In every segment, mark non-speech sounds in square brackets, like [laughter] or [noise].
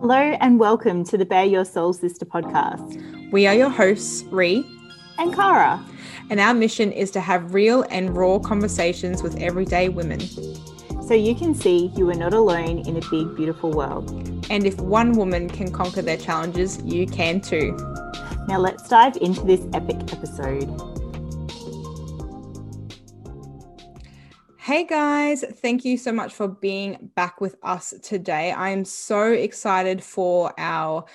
Hello and welcome to the Bear Your Soul Sister podcast. We are your hosts, Ree and Cara. And our mission is to have real and raw conversations with everyday women. So you can see you are not alone in a big, beautiful world. And if one woman can conquer their challenges, you can too. Now let's dive into this epic episode. Hey guys, thank you so much for being back with us today. I am so excited for our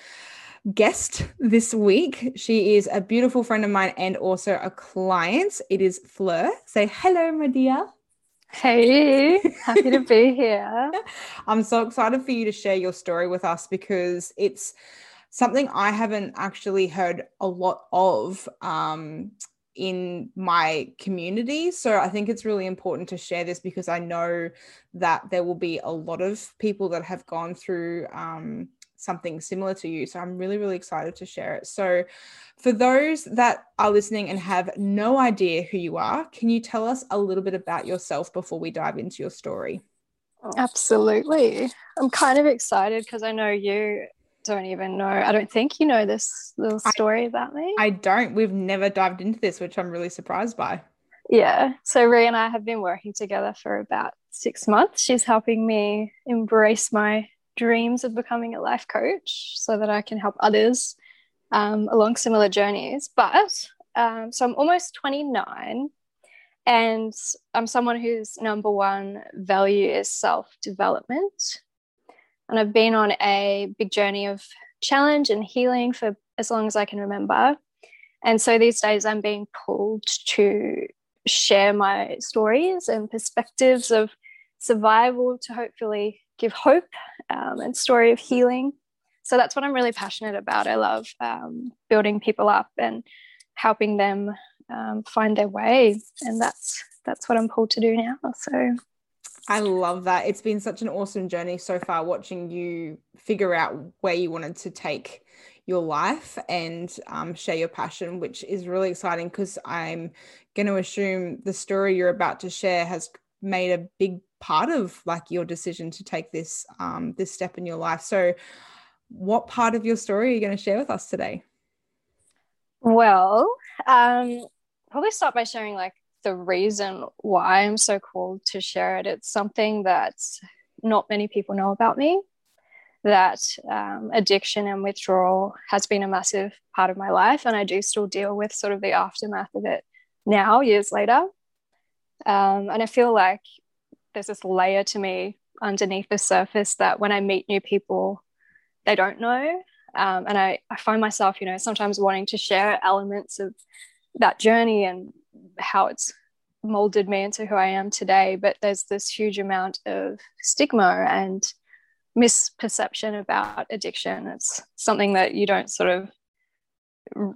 guest this week. She is a beautiful friend of mine and also a client. It is Fleur. Say hello, my dear. Hey, happy to be here. [laughs] I'm so excited for you to share your story with us because it's something I haven't actually heard a lot of. Um, in my community. So I think it's really important to share this because I know that there will be a lot of people that have gone through um, something similar to you. So I'm really, really excited to share it. So, for those that are listening and have no idea who you are, can you tell us a little bit about yourself before we dive into your story? Absolutely. I'm kind of excited because I know you don't even know. I don't think you know this little story I, about me. I don't. We've never dived into this, which I'm really surprised by. Yeah. So Ree and I have been working together for about six months. She's helping me embrace my dreams of becoming a life coach so that I can help others um, along similar journeys. But um, so I'm almost 29 and I'm someone whose number one value is self development. And I've been on a big journey of challenge and healing for as long as I can remember. And so these days I'm being pulled to share my stories and perspectives of survival to hopefully give hope um, and story of healing. So that's what I'm really passionate about. I love um, building people up and helping them um, find their way, and that's that's what I'm pulled to do now. So I love that. It's been such an awesome journey so far watching you figure out where you wanted to take your life and um, share your passion, which is really exciting because I'm going to assume the story you're about to share has made a big part of like your decision to take this um, this step in your life. So, what part of your story are you going to share with us today? Well, um, probably start by sharing like the reason why I'm so called to share it. It's something that not many people know about me. That um, addiction and withdrawal has been a massive part of my life, and I do still deal with sort of the aftermath of it now, years later. Um, and I feel like there's this layer to me underneath the surface that when I meet new people, they don't know. Um, and I, I find myself, you know, sometimes wanting to share elements of that journey and how it's molded me into who I am today. But there's this huge amount of stigma and misperception about addiction. It's something that you don't sort of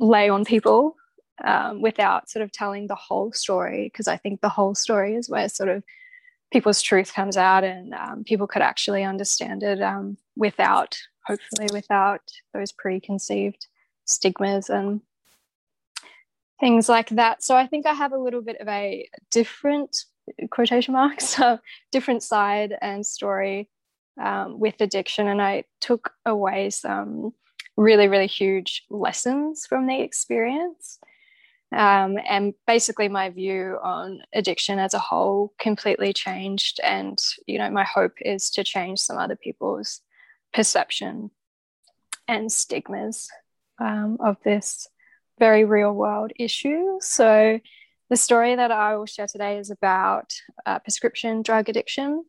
lay on people um, without sort of telling the whole story, because I think the whole story is where sort of people's truth comes out and um, people could actually understand it um, without, hopefully, without those preconceived stigmas and things like that. So I think I have a little bit of a different quotation marks, [laughs] uh, different side and story um, with addiction. And I took away some really, really huge lessons from the experience. Um, and basically, my view on addiction as a whole completely changed. And, you know, my hope is to change some other people's perception and stigmas um, of this very real world issue. So, the story that I will share today is about uh, prescription drug addiction,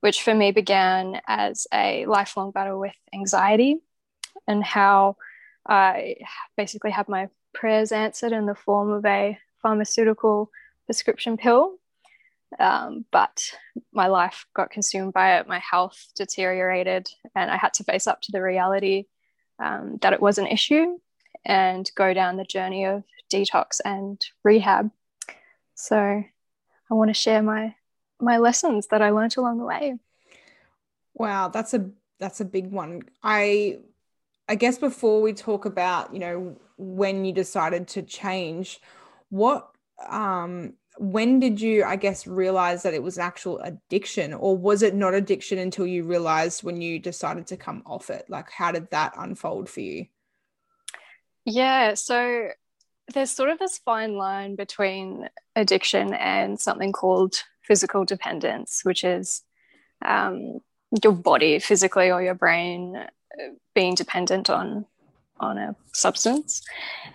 which for me began as a lifelong battle with anxiety and how I basically had my prayers answered in the form of a pharmaceutical prescription pill. Um, but my life got consumed by it, my health deteriorated, and I had to face up to the reality um, that it was an issue and go down the journey of detox and rehab. So I want to share my my lessons that I learned along the way. Wow, that's a that's a big one. I I guess before we talk about, you know, when you decided to change, what um when did you i guess realize that it was an actual addiction or was it not addiction until you realized when you decided to come off it like how did that unfold for you yeah so there's sort of this fine line between addiction and something called physical dependence which is um, your body physically or your brain uh, being dependent on on a substance.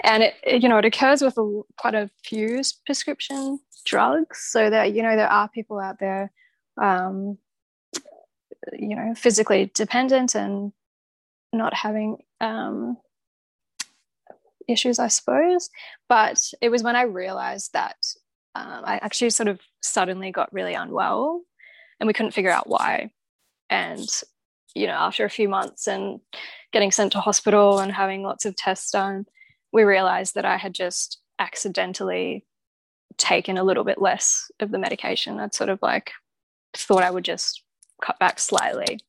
And it, it, you know it occurs with a, quite a few prescription drugs. So that you know there are people out there um, you know physically dependent and not having um, issues i suppose but it was when i realized that um, i actually sort of suddenly got really unwell and we couldn't figure out why and you know after a few months and getting sent to hospital and having lots of tests done we realized that i had just accidentally taken a little bit less of the medication. I'd sort of like thought I would just cut back slightly.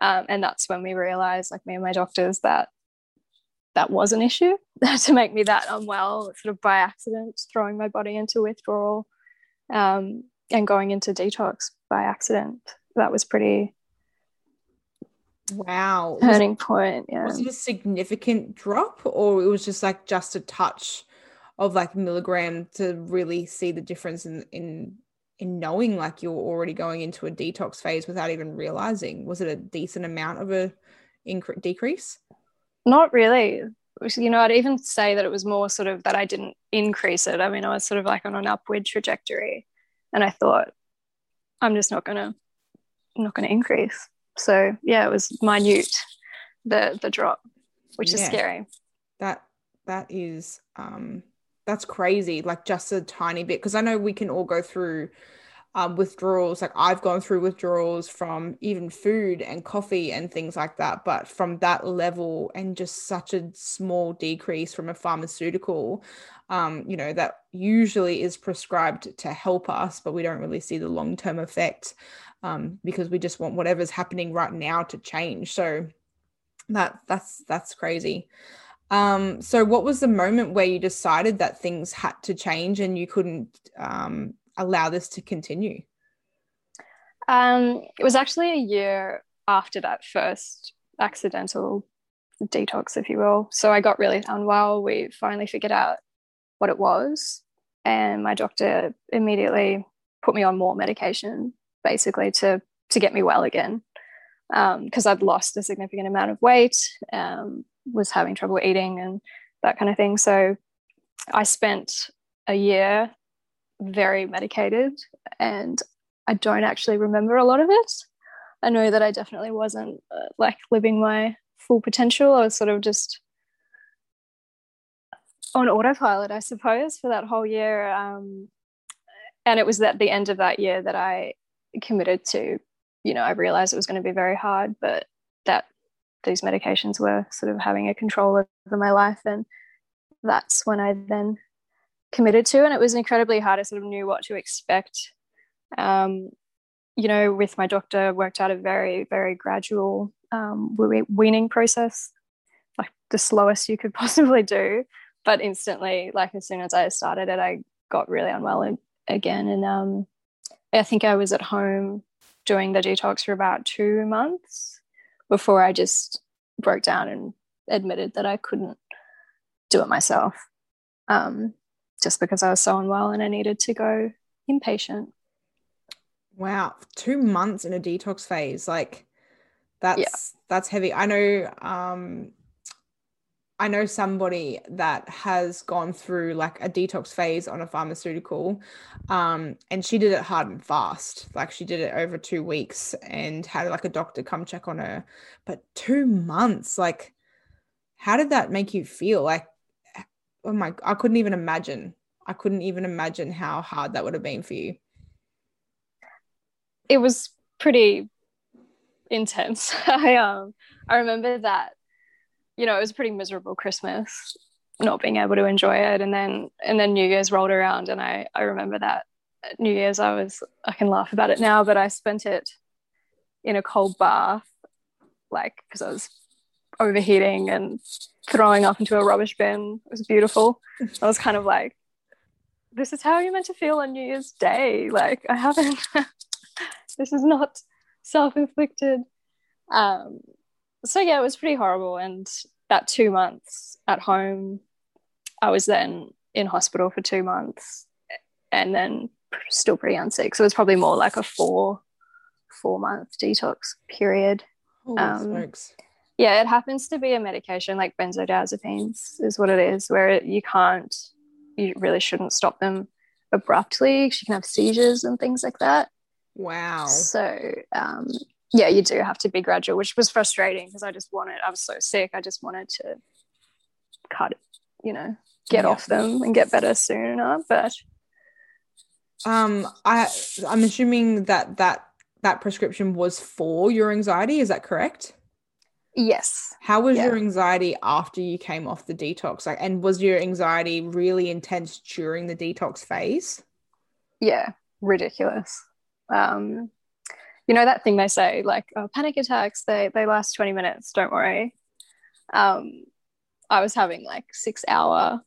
Um, and that's when we realized, like me and my doctors, that that was an issue [laughs] to make me that unwell, sort of by accident, throwing my body into withdrawal um, and going into detox by accident. That was pretty wow turning was, point. Yeah. Was it a significant drop, or it was just like just a touch? of like milligram to really see the difference in in in knowing like you're already going into a detox phase without even realizing was it a decent amount of a incre- decrease not really. You know i'd even say that it was more sort of that i didn't increase it. I mean i was sort of like on an upward trajectory and i thought i'm just not gonna I'm not gonna increase. So yeah it was minute the the drop which yeah. is scary. That that is um that's crazy like just a tiny bit because i know we can all go through um, withdrawals like i've gone through withdrawals from even food and coffee and things like that but from that level and just such a small decrease from a pharmaceutical um, you know that usually is prescribed to help us but we don't really see the long-term effect um, because we just want whatever's happening right now to change. So that that's that's crazy. Um, so, what was the moment where you decided that things had to change and you couldn't um, allow this to continue? Um, it was actually a year after that first accidental detox, if you will. So, I got really unwell. We finally figured out what it was, and my doctor immediately put me on more medication, basically to to get me well again, because um, I'd lost a significant amount of weight. Um, was having trouble eating and that kind of thing. So I spent a year very medicated and I don't actually remember a lot of it. I know that I definitely wasn't uh, like living my full potential. I was sort of just on autopilot, I suppose, for that whole year. Um, and it was at the end of that year that I committed to, you know, I realized it was going to be very hard, but that these medications were sort of having a control over my life. And that's when I then committed to. And it was incredibly hard. I sort of knew what to expect. Um, you know, with my doctor, worked out a very, very gradual um, weaning process, like the slowest you could [laughs] possibly do. But instantly, like as soon as I started it, I got really unwell again. And um, I think I was at home doing the detox for about two months before I just broke down and admitted that I couldn't do it myself um, just because I was so unwell and I needed to go inpatient. Wow, two months in a detox phase, like that's yeah. that's heavy. I know um I know somebody that has gone through like a detox phase on a pharmaceutical, um, and she did it hard and fast. Like she did it over two weeks and had like a doctor come check on her. But two months, like, how did that make you feel? Like, oh my, I couldn't even imagine. I couldn't even imagine how hard that would have been for you. It was pretty intense. [laughs] I um, I remember that you know, it was a pretty miserable Christmas, not being able to enjoy it. And then and then New Year's rolled around and I I remember that New Year's I was I can laugh about it now, but I spent it in a cold bath, like because I was overheating and throwing up into a rubbish bin. It was beautiful. I was kind of like this is how you're meant to feel on New Year's Day. Like, I haven't, [laughs] this is not self inflicted. Um, so, yeah, it was pretty horrible. And that two months at home, I was then in hospital for two months and then still pretty unsick. So, it was probably more like a four, four month detox period. Um, smokes. Yeah, it happens to be a medication like benzodiazepines, is what it is, where it, you can't, you really shouldn't stop them abruptly. She can have seizures and things like that. Wow. So, um, yeah, you do have to be gradual, which was frustrating because I just wanted, I was so sick. I just wanted to cut you know, get Yeah. off them and get better sooner. But Um, I I'm assuming that that that prescription was for your anxiety. Is that correct? Yes, How was Yeah. your anxiety after you came off the detox? Like, and was your anxiety really intense during the detox phase? yeah, ridiculous. Um, you know that thing they say, like oh, panic attacks, they they last 20 minutes, don't worry. Um, I was having like six hour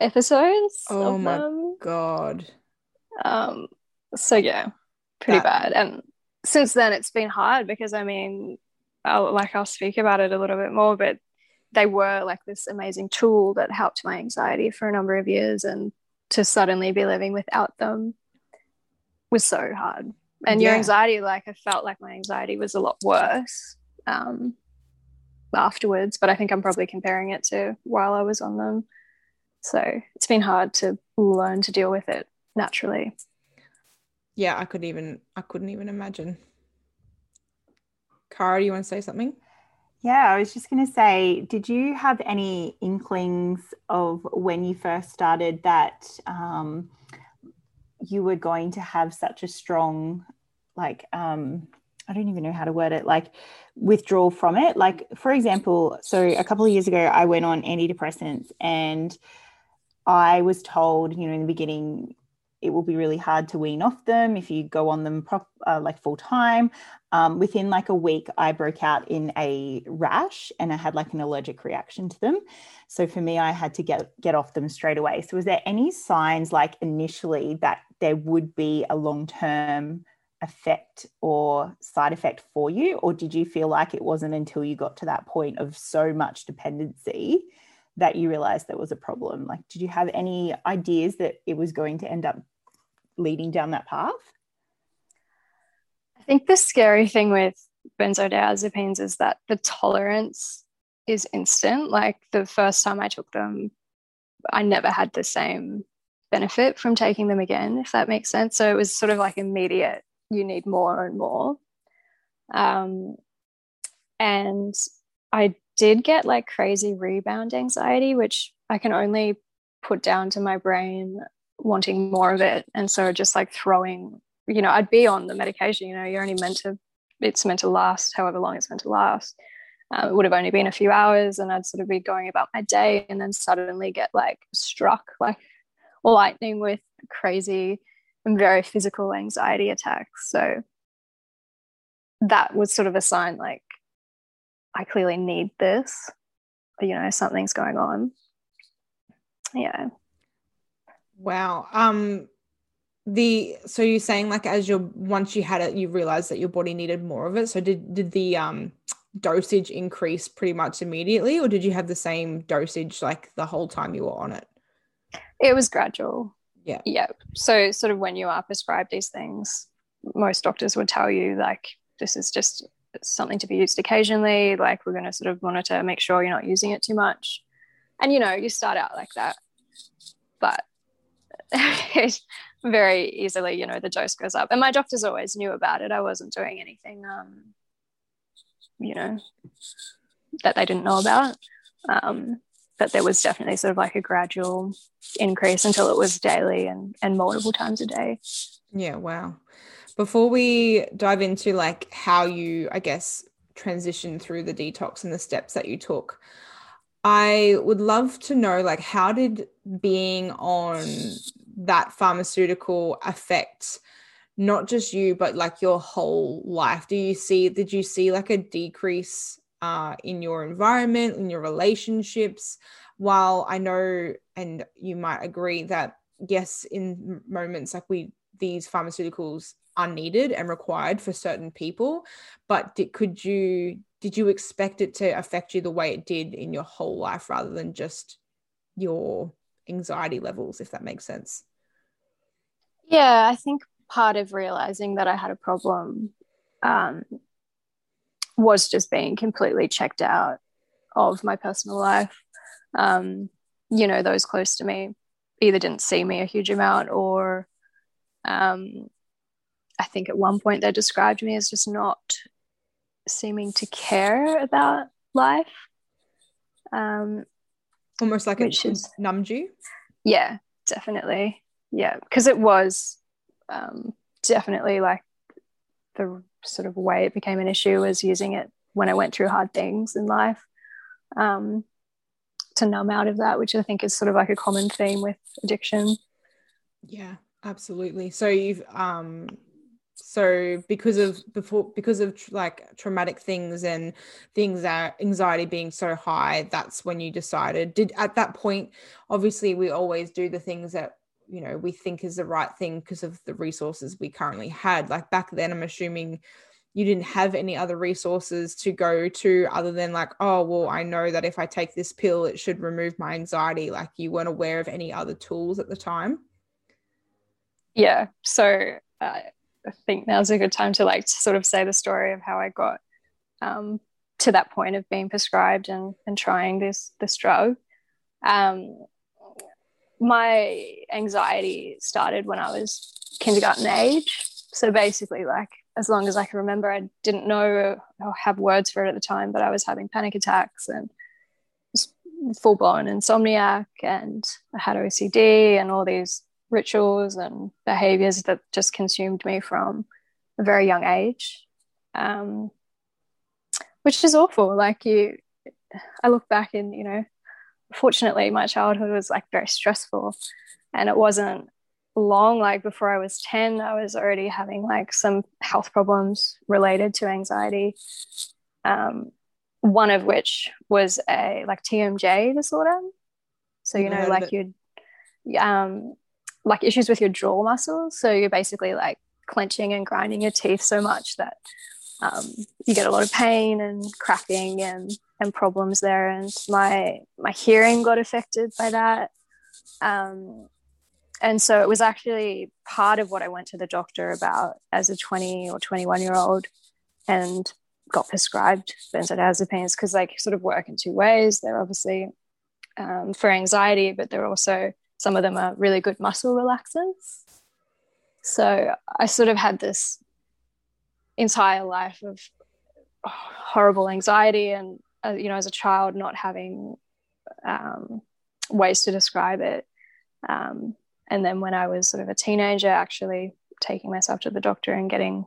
episodes Oh of my- them. God. Um, so yeah, pretty That- bad. And since then, it's been hard because I mean, I'll, like I'll speak about it a little bit more, but they were like this amazing tool that helped my anxiety for a number of years, and to suddenly be living without them was so hard. And your anxiety, like I felt like my anxiety was a lot worse um, afterwards, but I think I'm probably comparing it to while I was on them. So it's been hard to learn to deal with it naturally. Yeah, I could even I couldn't even imagine. Cara, do you want to say something? Yeah, I was just going to say, did you have any inklings of when you first started that um, you were going to have such a strong, like, um, I don't even know how to word it, like withdrawal from it? Like, for example, so a couple of years ago, I went on antidepressants and I was told, you know, in the beginning, it will be really hard to wean off them if you go on them prop, uh, like full time um, within like a week, I broke out in a rash and I had like an allergic reaction to them. So for me, I had to get get off them straight away. So was there any signs like initially that there would be a long term effect or side effect for you, or did you feel like it wasn't until you got to that point of so much dependency that you realized there was a problem? Like, did you have any ideas that it was going to end up leading down that path? I think the scary thing with benzodiazepines is that the tolerance is instant. Like the first time I took them, I never had the same benefit from taking them again, if that makes sense. So it was sort of like immediate, you need more and more. Um, and I did get like crazy rebound anxiety, which I can only put down to my brain wanting more of it. And so just like throwing you know, I'd be on the medication, you know, you're only meant to, it's meant to last however long it's meant to last. Um, it would have only been a few hours and I'd sort of be going about my day and then suddenly get like struck like lightning with crazy and very physical anxiety attacks. So that was sort of a sign like, I clearly need this, you know, something's going on. Yeah. Wow. Um the so you're saying like as you're once you had it you realized that your body needed more of it so did did the um dosage increase pretty much immediately or did you have the same dosage like the whole time you were on it It was gradual. Yeah. Yeah. So, sort of when you are prescribed these things, most doctors would tell you, like, this is just something to be used occasionally. Like, we're going to sort of monitor, make sure you're not using it too much. And, you know, you start out like that. But [laughs] very easily, you know, the dose goes up. And my doctors always knew about it. I wasn't doing anything, um, you know, that they didn't know about. Um, but there was definitely sort of like a gradual increase until it was daily and, and multiple times a day. yeah wow before we dive into like how you i guess transition through the detox and the steps that you took i would love to know like how did being on that pharmaceutical affect not just you but like your whole life? Do you see did you see like a decrease uh, in your environment in your relationships? While i know and you might agree that yes in moments like we these pharmaceuticals are needed and required for certain people but did, could you did you expect it to affect you the way it did in your whole life rather than just your anxiety levels if that makes sense? Yeah i think part of realizing that i had a problem um, was just being completely checked out of my personal life. Um, you know those close to me either didn't see me a huge amount or um, I think at one point they described me as just not seeming to care about life. Um, Almost like it is, numbed you? Yeah, definitely. Yeah, because it was um, definitely like the sort of way it became an issue was using it when I went through hard things in life um, to numb out of that, which I think is sort of like a common theme with addiction. Yeah, absolutely. So you've um so because of before because of like traumatic things and things that anxiety being so high that's when you decided did at that point obviously we always do the things that you know we think is the right thing because of the resources we currently had. Like back then i'm assuming you didn't have any other resources to go to other than like oh well i know that if i take this pill it should remove my anxiety. Like you weren't aware of any other tools at the time? Yeah. So uh, I think now's a good time to like to sort of say the story of how I got um, to that point of being prescribed and, and trying this this drug. Um, my anxiety started when I was kindergarten age. So basically, like as long as I can remember, I didn't know or have words for it at the time, but I was having panic attacks and full blown insomniac, and I had OCD and all these rituals and behaviors that just consumed me from a very young age um, which is awful. Like you i look back and you know fortunately my childhood was like very stressful. And it wasn't long like before i was 10 i was already having like some health problems related to anxiety um, one of which was a like tmj disorder. So you know like you'd um, like issues with your jaw muscles. So you're basically like clenching and grinding your teeth so much that um, you get a lot of pain and cracking and and problems there. And my my hearing got affected by that. Um, and so it was actually part of what I went to the doctor about as a 20 or 21 year old and got prescribed benzodiazepines because they sort of work in two ways. They're obviously um, for anxiety, but they're also some of them are really good muscle relaxants. So I sort of had this entire life of horrible anxiety and uh, you know as a child not having um, ways to describe it um, and then when i was sort of a teenager actually taking myself to the doctor and getting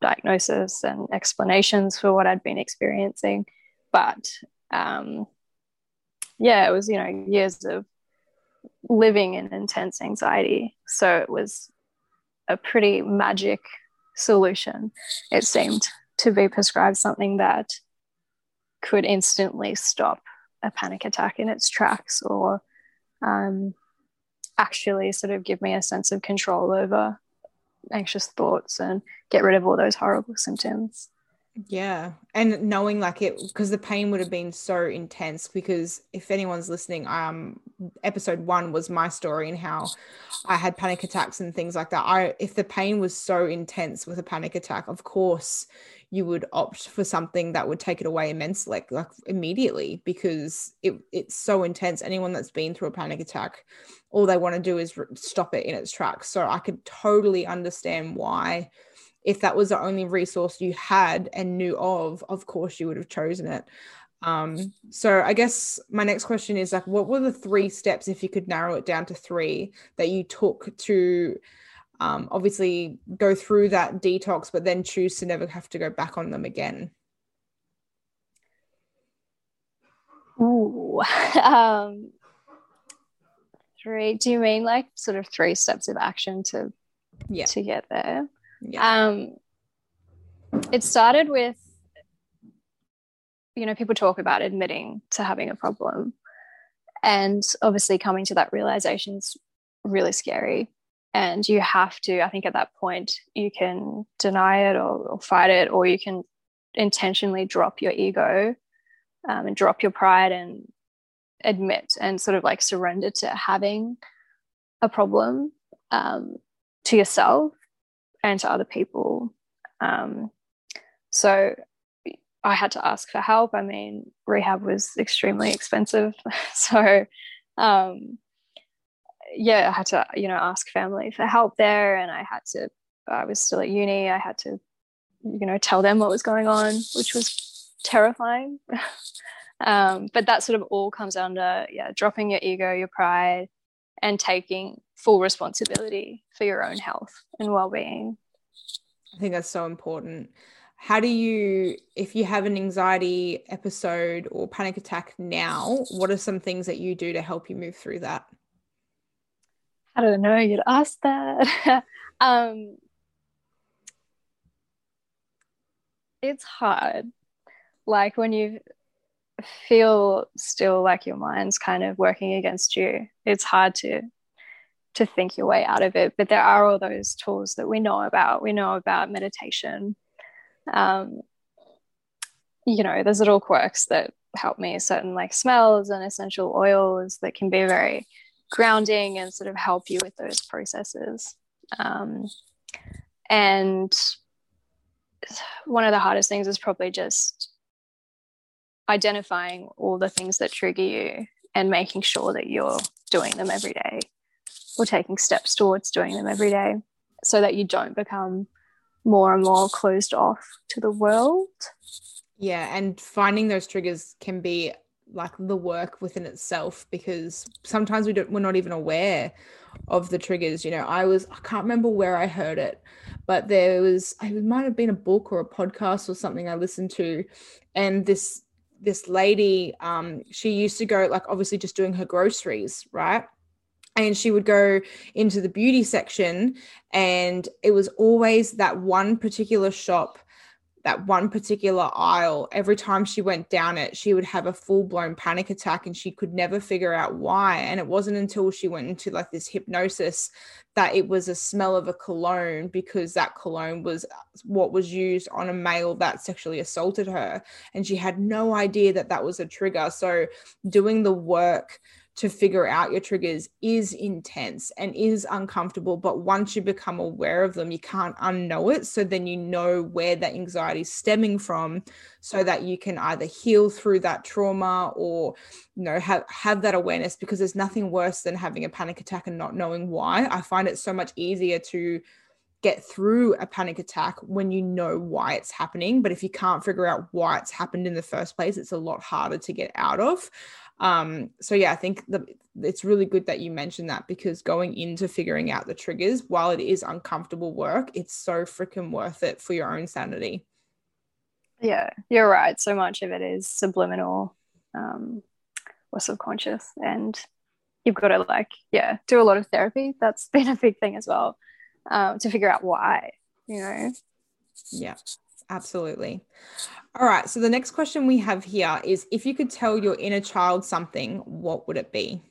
diagnosis and explanations for what i'd been experiencing but um, yeah it was you know years of living in intense anxiety. So it was a pretty magic solution, it seemed, to be prescribed something that could instantly stop a panic attack in its tracks or um, actually sort of give me a sense of control over anxious thoughts and get rid of all those horrible symptoms. Yeah. And knowing like it because the pain would have been so intense because if anyone's listening, um episode 1 was my story and how I had panic attacks and things like that. I if the pain was so intense with a panic attack, of course you would opt for something that would take it away immensely like, like immediately because it it's so intense. Anyone that's been through a panic attack all they want to do is stop it in its tracks. So I could totally understand why if that was the only resource you had and knew of, of course you would have chosen it. Um, so I guess my next question is like, what were the three steps, if you could narrow it down to three, that you took to um, obviously go through that detox, but then choose to never have to go back on them again? Ooh, [laughs] um, three. Do you mean like sort of three steps of action to yeah to get there? Yeah. Um, it started with, you know, people talk about admitting to having a problem. And obviously, coming to that realization is really scary. And you have to, I think at that point, you can deny it or, or fight it, or you can intentionally drop your ego um, and drop your pride and admit and sort of like surrender to having a problem um, to yourself and to other people. Um, so I had to ask for help. I mean, rehab was extremely expensive. [laughs] so, um, yeah, I had to, you know, ask family for help there. And I had to, I was still at uni. I had to, you know, tell them what was going on, which was terrifying. [laughs] um, but that sort of all comes under, yeah, dropping your ego, your pride, and taking full responsibility for your own health and well-being. I think that's so important. How do you if you have an anxiety episode or panic attack now what are some things that you do to help you move through that? I don't know. You'd ask that. [laughs] Um it's hard. Like when you feel still like your mind's kind of working against you. It's hard to to think your way out of it but there are all those tools that we know about. We know about meditation. Um, you know there's little quirks that help me. Certain like smells and essential oils that can be very grounding and sort of help you with those processes. Um, and one of the hardest things is probably just identifying all the things that trigger you and making sure that you're doing them every day or taking steps towards doing them every day so that you don't become more and more closed off to the world. Yeah, and finding those triggers can be like the work within itself because sometimes we don't we're not even aware of the triggers you know i was i can't remember where i heard it but there was it might have been a book or a podcast or something i listened to and this this lady um she used to go like obviously just doing her groceries right? And she would go into the beauty section and it was always that one particular shop that one particular aisle every time she went down it she would have a full-blown panic attack and she could never figure out why. And it wasn't until she went into like this hypnosis that it was a smell of a cologne because that cologne was what was used on a male that sexually assaulted her. And she had no idea that that was a trigger. So doing the work to figure out your triggers is intense and is uncomfortable. But once you become aware of them, you can't unknow it. So then you know where that anxiety is stemming from so that you can either heal through that trauma or, you know, have, have that awareness because there's nothing worse than having a panic attack and not knowing why. I find it so much easier to get through a panic attack when you know why it's happening. But if you can't figure out why it's happened in the first place, it's a lot harder to get out of. Um, so yeah, I think the, it's really good that you mentioned that because going into figuring out the triggers, while it is uncomfortable work, it's so freaking worth it for your own sanity. Yeah, you're right. So much of it is subliminal um, or subconscious, and you've got to like, yeah, do a lot of therapy. That's [laughs] been a big thing as well um, to figure out why. You know. Yeah, absolutely. All right. So the next question we have here is if you could tell your inner child something, what would it be?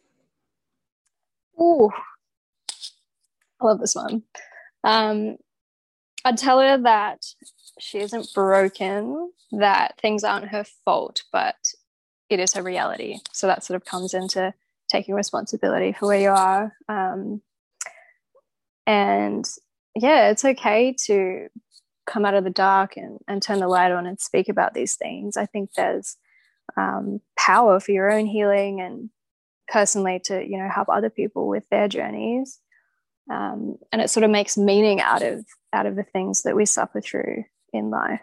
Oh, I love this one. Um, I'd tell her that she isn't broken, that things aren't her fault, but it is her reality. So that sort of comes into taking responsibility for where you are. Um, and yeah, it's okay to come out of the dark and, and turn the light on and speak about these things. I think there's um, power for your own healing and personally to you know help other people with their journeys. Um, and it sort of makes meaning out of out of the things that we suffer through in life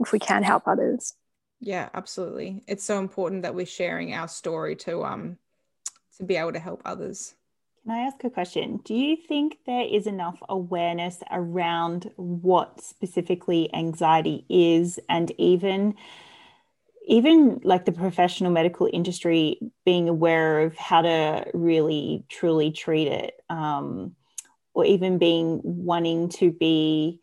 if we can help others. Yeah, absolutely. It's so important that we're sharing our story to um to be able to help others. Can I ask a question? Do you think there is enough awareness around what specifically anxiety is and even even like the professional medical industry being aware of how to really truly treat it um, or even being wanting to be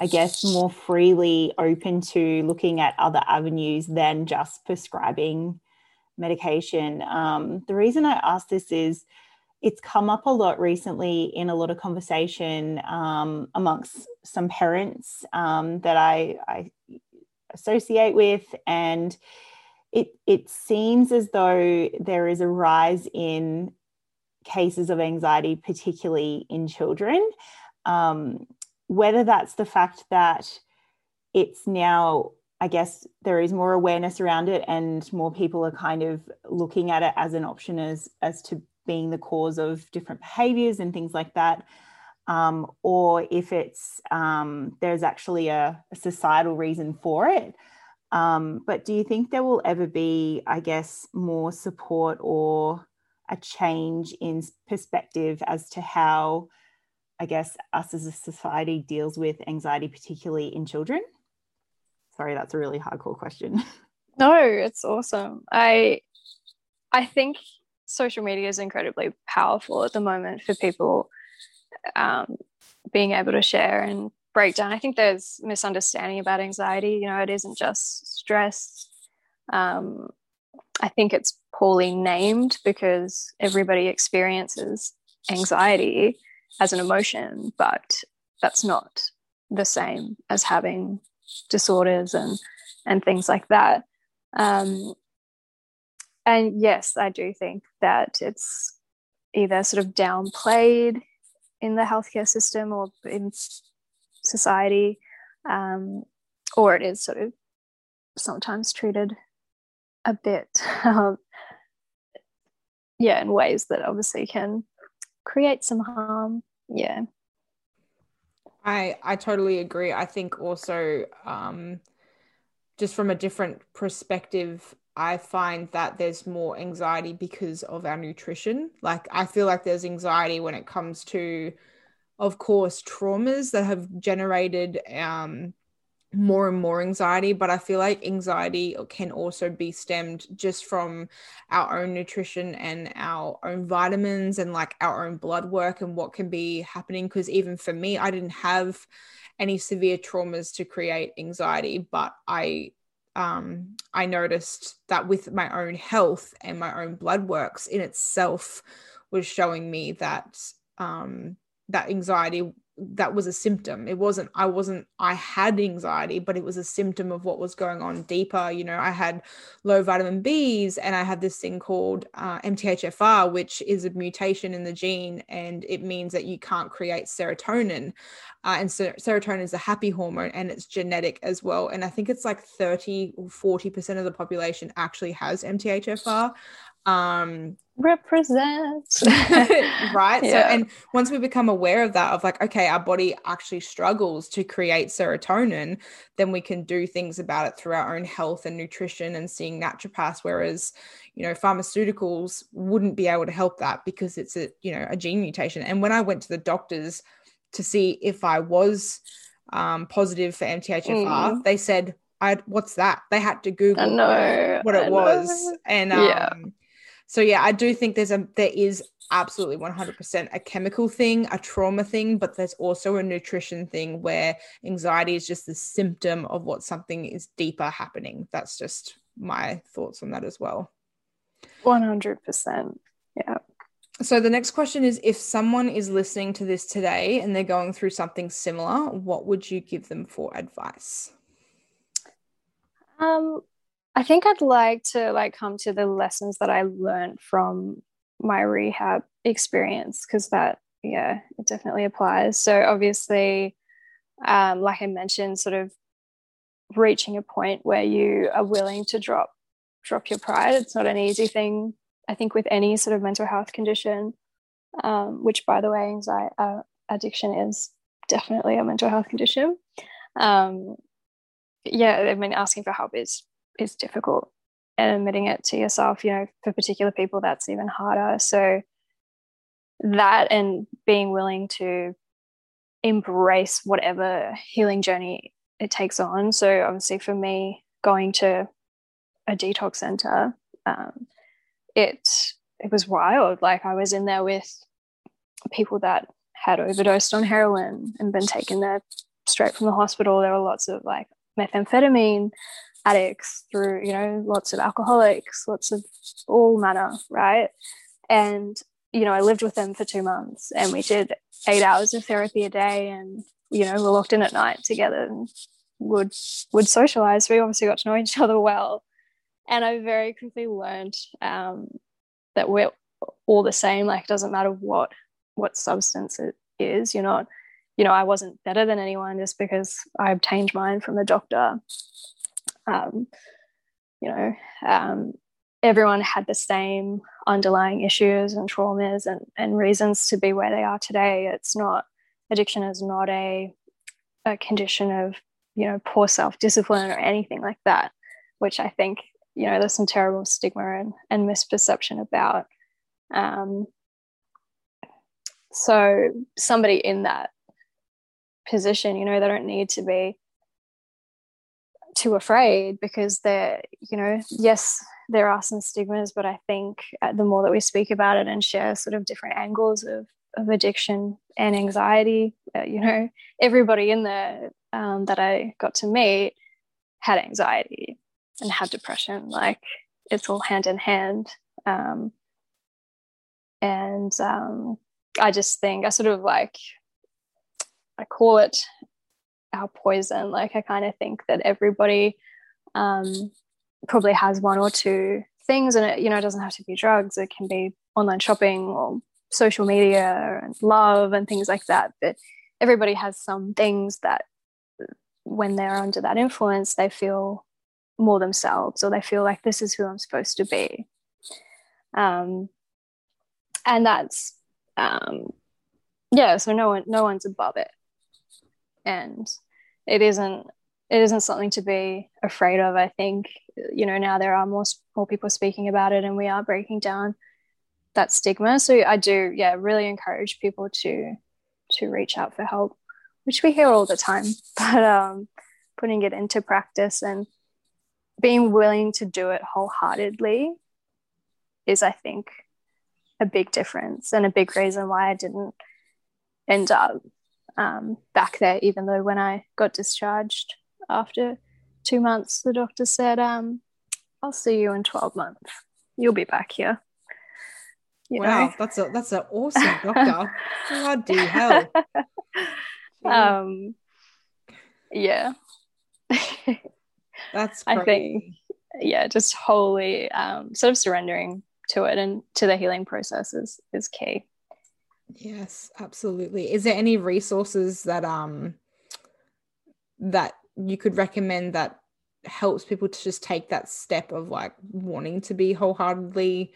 i guess more freely open to looking at other avenues than just prescribing medication um, the reason i ask this is it's come up a lot recently in a lot of conversation um, amongst some parents um, that I, I, associate with, and it it seems as though there is a rise in cases of anxiety, particularly in children. Um, whether that's the fact that it's now I guess there is more awareness around it and more people are kind of looking at it as an option as as to being the cause of different behaviors and things like that. Um, or if it's um, there's actually a, a, societal reason for it. Um, but do you think there will ever be, I guess, more support or a change in perspective as to how, I guess, us as a society deals with anxiety, particularly in children? Sorry, that's a really hardcore question. [laughs] No, it's awesome. I I think social media is incredibly powerful at the moment for people um, being able to share and break down. I think there's misunderstanding about anxiety. You know, it isn't just stress. Um, I think it's poorly named because everybody experiences anxiety as an emotion, but that's not the same as having disorders and and things like that. Um, and yes, I do think that it's either sort of downplayed in the healthcare system or in society, um, or it is sort of sometimes treated a bit, um, yeah, in ways that obviously can create some harm. Yeah. I I totally agree. I think also um, just from a different perspective, I find that there's more anxiety because of our nutrition. Like, I feel like there's anxiety when it comes to, of course, traumas that have generated um, more and more anxiety. But I feel like anxiety can also be stemmed just from our own nutrition and our own vitamins and like our own blood work and what can be happening. Because even for me, I didn't have any severe traumas to create anxiety, but I um, I noticed that with my own health and my own blood works in itself was showing me that um, that anxiety that was a symptom. It wasn't i wasn't i had anxiety but it was a symptom of what was going on deeper. You know i had low vitamin b's and i had this thing called uh, mthfr which is a mutation in the gene and it means that you can't create serotonin. Uh, and so serotonin is a happy hormone and it's genetic as well. And i think it's like 30 or 40% of the population actually has mthfr um represent [laughs] right yeah. so and once we become aware of that of like okay our body actually struggles to create serotonin then we can do things about it through our own health and nutrition and seeing naturopaths whereas you know pharmaceuticals wouldn't be able to help that because it's a you know a gene mutation and when i went to the doctors to see if i was um, positive for mthfr mm. they said I what's that? They had to Google what it was, and um, yeah so yeah i do think there's a there is absolutely 100% a chemical thing a trauma thing but there's also a nutrition thing where anxiety is just the symptom of what something is deeper happening. That's just my thoughts on that as well. 100% yeah. So the next question is if someone is listening to this today and they're going through something similar what would you give them for advice? Um I think I'd like to like come to the lessons that I learned from my rehab experience because that yeah it definitely applies. So obviously, um, like I mentioned, sort of reaching a point where you are willing to drop drop your pride. It's not an easy thing. I think with any sort of mental health condition, um, which by the way, anxiety uh, addiction is definitely a mental health condition. Um, yeah, I mean, asking for help is is difficult and admitting it to yourself you know for particular people that's even harder. So that and being willing to embrace whatever healing journey it takes on. So obviously for me going to a detox center um, it it was wild. Like i was in there with people that had overdosed on heroin and been taken there straight from the hospital. There were lots of like methamphetamine addicts, through, you know, lots of alcoholics, lots of all manner, right? And you know, I lived with them for two months and we did eight hours of therapy a day and, you know, we're locked in at night together and would would socialize. We obviously got to know each [laughs] other well. And I very quickly learned um, that we're all the same. Like, it doesn't matter what what substance it is. You're not, you know, I wasn't better than anyone just because I obtained mine from a doctor. Um, you know, um, everyone had the same underlying issues and traumas and, and reasons to be where they are today. It's not addiction is not a a condition of you know poor self discipline or anything like that, which I think you know there's some terrible stigma and, and misperception about. Um, so somebody in that position, you know, they don't need to be too afraid because they're you know yes there are some stigmas, but I think uh, the more that we speak about it and share sort of different angles of, of addiction and anxiety, uh, you know, everybody in there um, that I got to meet had anxiety and had depression. Like it's all hand in hand. Um, and um, I just think I sort of like, I call it our poison. Like I kind of think that everybody um, probably has one or two things and it you know it doesn't have to be drugs. It can be online shopping or social media and love and things like that but everybody has some things that when they're under that influence they feel more themselves or they feel like this is who i'm supposed to be. Um, and that's um, yeah so no one no one's above it and it isn't it isn't something to be afraid of. I think you know now there are more more people speaking about it, and we are breaking down that stigma. So I do, yeah, really encourage people to to reach out for help, which we hear all the time. [laughs] But um, putting it into practice and being willing to do it wholeheartedly is, I think, a big difference and a big reason why I didn't end up um, back there, even though when I got discharged after two months, the doctor said, um, I'll see you in 12 months. You'll be back here. You wow, know? that's a that's an awesome doctor. Bloody hell. [laughs] Um yeah. [laughs] that's crazy. I think yeah, just wholly um sort of surrendering to it and to the healing process is is key. Yes, absolutely. Is there any resources that um that you could recommend that helps people to just take that step of like wanting to be wholeheartedly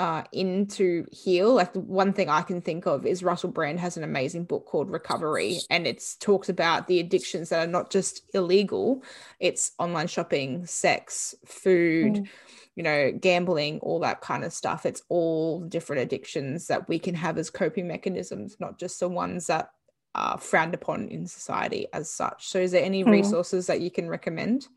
uh, into heal. Like the one thing I can think of is Russell Brand has an amazing book called Recovery, and it talks about the addictions that are not just illegal; it's online shopping, sex, food. Mm. You know, gambling, all that kind of stuff. It's all different addictions that we can have as coping mechanisms, not just the ones that are frowned upon in society as such. So, is there any hmm. resources that you can recommend?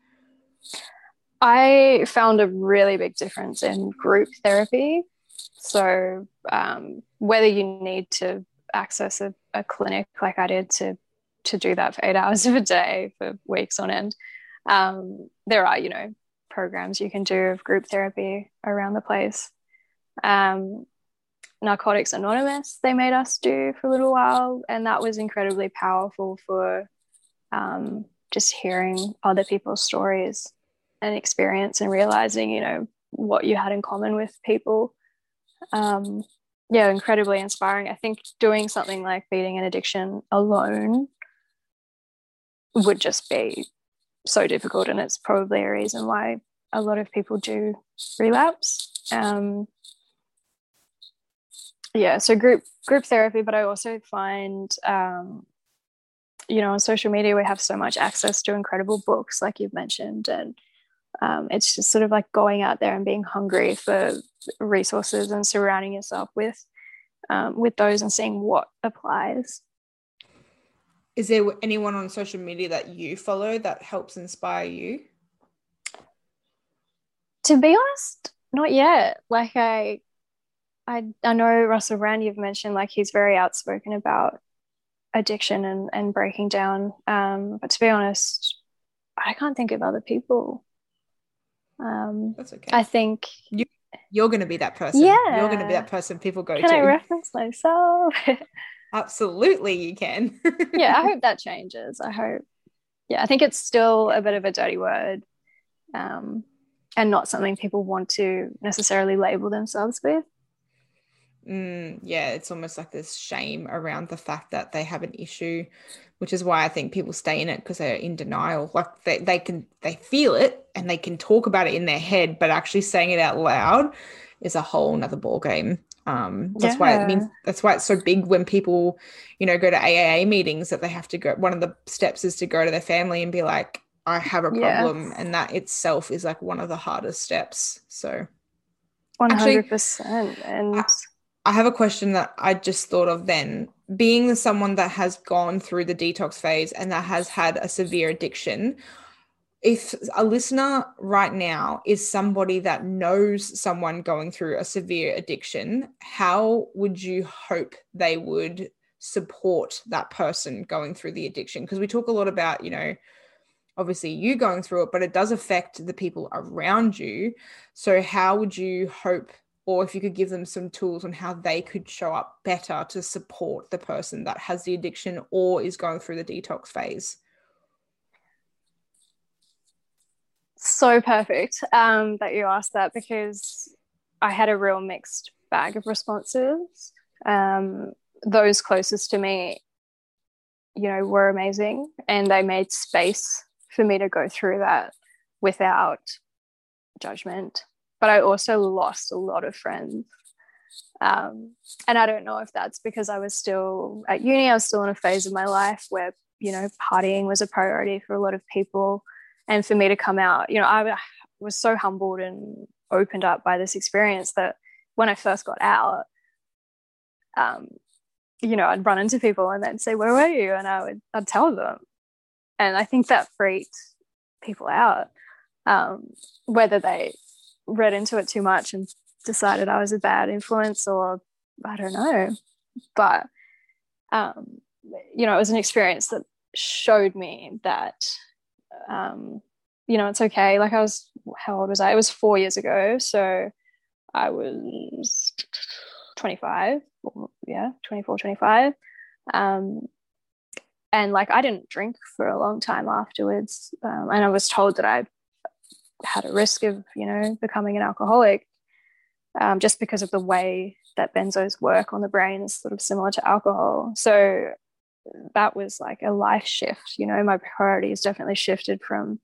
I found a really big difference in group therapy. So, um, whether you need to access a, a, clinic like I did to to do that for eight [laughs] hours of a day for weeks on end, um, there are you know programs you can do of group therapy around the place. Um, Narcotics Anonymous, they made us do for a little while. And that was incredibly powerful for um, just hearing other people's stories and experience and realizing, you know, what you had in common with people. Um, yeah, incredibly inspiring. I think doing something like beating an addiction alone would just be so difficult. And it's probably a reason why a lot of people do relapse. Um, yeah so group group therapy but i also find um, you know on social media we have so much access to incredible books like you've mentioned and um, it's just sort of like going out there and being hungry for resources and surrounding yourself with um, with those and seeing what applies is there anyone on social media that you follow that helps inspire you to be honest not yet like i I I know Russell Brand you've mentioned like he's very outspoken about addiction and and breaking down. Um, but to be honest, I can't think of other people. Um, That's okay. I think you you're going to be that person. Yeah. You're going to be that person people go Can to. Can I reference myself? [laughs] Absolutely, you can. [laughs] yeah, I hope that changes. I hope. Yeah, I think it's still a bit of a dirty word um, and not something people want to necessarily label themselves with. Mm, yeah, it's almost like this shame around the fact that they have an issue, which is why I think people stay in it because they're in denial. Like they, they can they feel it and they can talk about it in their head, but actually saying it out loud is a whole nother ball game. Um, that's yeah. why it means that's why it's so big when people, you know, go to AA meetings that they have to go. One of the steps is to go to their family and be like, "I have a problem," yes. and that itself is like one of the hardest steps. So, one hundred percent, and. I, I have a question that I just thought of then. Being someone that has gone through the detox phase and that has had a severe addiction, if a listener right now is somebody that knows someone going through a severe addiction, how would you hope they would support that person going through the addiction? Because we talk a lot about, you know, obviously you going through it, but it does affect the people around you. So, how would you hope or if you could give them some tools on how they could show up better to support the person that has the addiction or is going through the detox phase. So perfect um, that you asked that because I had a real mixed bag of responses. Um, those closest to me, you know, were amazing and they made space for me to go through that without judgment but I also lost a lot of friends. Um, and I don't know if that's because I was still at uni, I was still in a phase of my life where, you know, partying was a priority for a lot of people. And for me to come out, you know, I was so humbled and opened up by this experience that when I first got out, um, you know, I'd run into people and they'd say, Where were you? And I would I'd tell them. And I think that freaked people out. Um, whether they read into it too much and decided I was a bad influence or I don't know. But um, you know, it was an experience that showed me that um, you know, it's okay. Like I was how old was I? It was four years ago. So I was 25, yeah, 24, 25. Um, and like I didn't drink for a long time afterwards. Um, and I was told that I had a risk of you know becoming an alcoholic um, just because of the way that benzos work on the brain is sort of similar to alcohol so that was like a life shift you know? My priorities definitely shifted from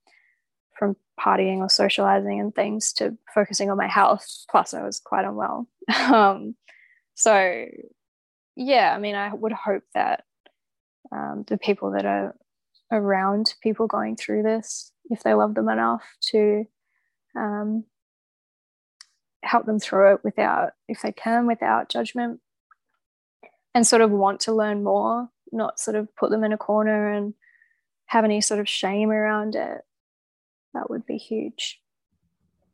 from partying or socializing and things to focusing on my health plus i was quite unwell. [laughs] Um, so yeah i mean i would hope that um, the people that are around people going through this if they love them enough to um, help them through it without, if they can, without judgment, and sort of want to learn more, not sort of put them in a corner and have any sort of shame around it. That would be huge.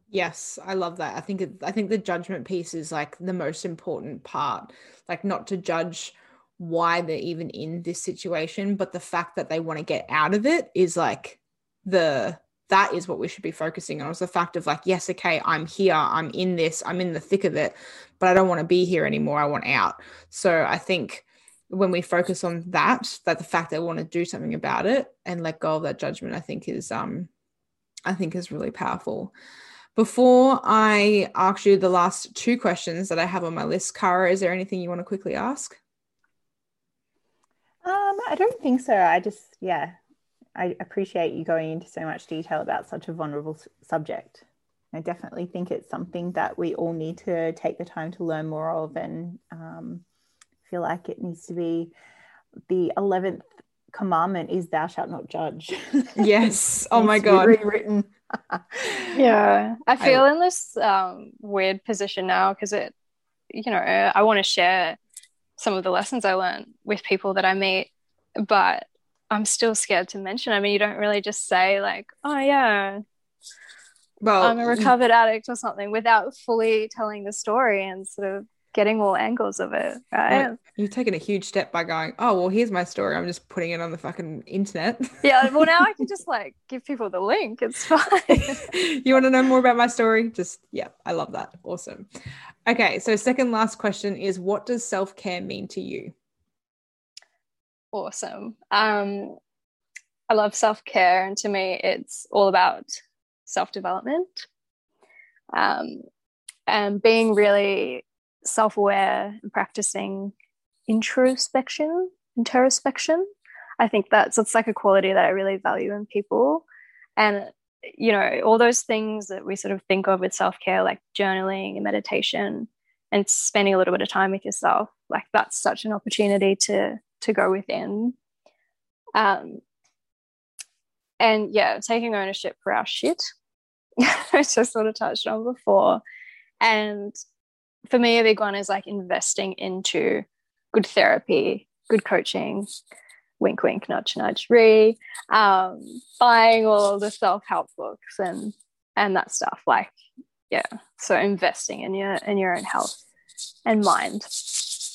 Yes, I love that. I think it, I think the judgment piece is like the most important part. Like not to judge why they're even in this situation, but the fact that they want to get out of it is like the that is what we should be focusing on is the fact of like yes okay i'm here i'm in this i'm in the thick of it but i don't want to be here anymore i want out so i think when we focus on that that the fact that we want to do something about it and let go of that judgment i think is um i think is really powerful. Before i ask you the last two questions that i have on my list kara is there anything you want to quickly ask? Um i don't think so. I just yeah I appreciate you going into so much detail about such a vulnerable subject. I definitely think it's something that we all need to take the time to learn more of, and um, feel like it needs to be the eleventh commandment is "Thou shalt not judge." [laughs] Yes. oh my god. Rewritten. [laughs] yeah, I feel I, in this um, weird position now because it, you know, I want to share some of the lessons I learned with people that I meet, but I'm still scared to mention. I mean, you don't really just say like, "Oh yeah, well, I'm a recovered addict" or something without fully telling the story and sort of getting all angles of it, right? You've taken a huge step by going, oh, well, here's my story. I'm just putting it on the fucking internet. yeah. Well, now I can [laughs] just like give people the link. It's fine. [laughs] you want to know more about my story? Just, yeah, I love that. Awesome. Okay. So, second last question is what does self care mean to you? Awesome. Um, I love self care. And to me, it's all about self development. Um, and being really self aware and practicing introspection, introspection. I think that's it's like a quality that I really value in people. And you know, all those things that we sort of think of with self-care, like journaling and meditation and spending a little bit of time with yourself, like that's such an opportunity to to go within. Um and yeah, taking ownership for our shit, which [laughs] I sort of touched on before. And for me, a big one is like investing into good therapy, good coaching, wink, wink, nudge, nudge, re, um, buying all the self help books and and that stuff. Like, yeah, so investing in your in your own health and mind.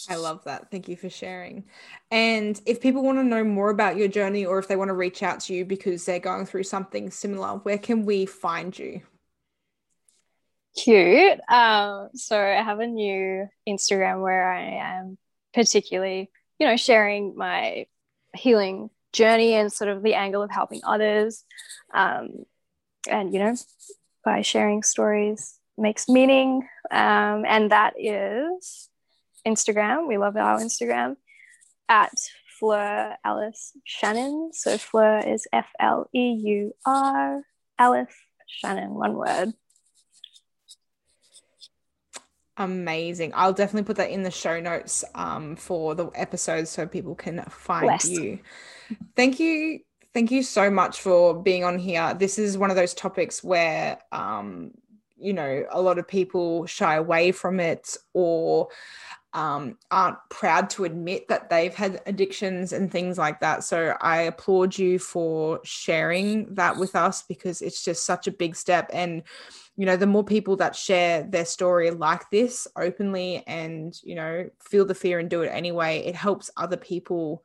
I love that. Thank you for sharing. And if people want to know more about your journey or if they want to reach out to you because they're going through something similar, where can we find you? Cute. Um, so I have a new Instagram where I am particularly, you know, sharing my healing journey and sort of the angle of helping others. Um, and, you know, by sharing stories makes meaning. Um, and that is Instagram. We love our Instagram at Fleur Alice Shannon. So Fleur is F L E U R, Alice Shannon, one word. Amazing. I'll definitely put that in the show notes um, for the episode so people can find you. Thank you. Thank you so much for being on here. This is one of those topics where, um, you know, a lot of people shy away from it or um, aren't proud to admit that they've had addictions and things like that. So I applaud you for sharing that with us because it's just such a big step. And, you know, the more people that share their story like this openly and, you know, feel the fear and do it anyway, it helps other people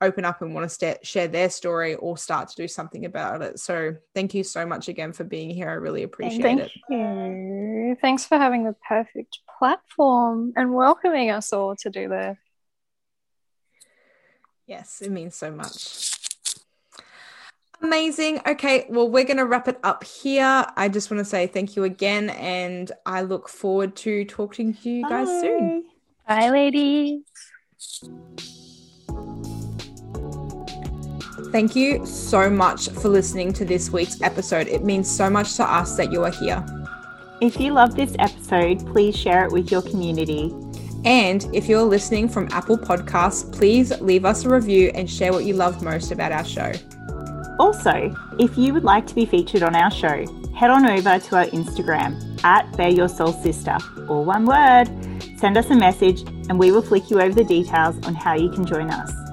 open up and want to st- share their story or start to do something about it. So thank you so much again for being here. I really appreciate thank it. Thank you. Thanks for having the perfect platform and welcoming us all to do this. Yes, it means so much. Amazing. Okay, well, we're going to wrap it up here. I just want to say thank you again, and I look forward to talking to you guys soon. Bye, ladies. Thank you so much for listening to this week's episode. It means so much to us that you are here. If you love this episode, please share it with your community. And if you're listening from Apple Podcasts, please leave us a review and share what you loved most about our show. Also, if you would like to be featured on our show, head on over to our Instagram at Bear Your Soul Sister, all one word. Send us a message and we will flick you over the details on how you can join us.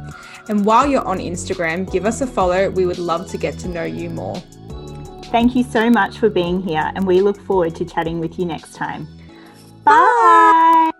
And while you're on Instagram, give us a follow. We would love to get to know you more. Thank you so much for being here, and we look forward to chatting with you next time. Bye. Bye.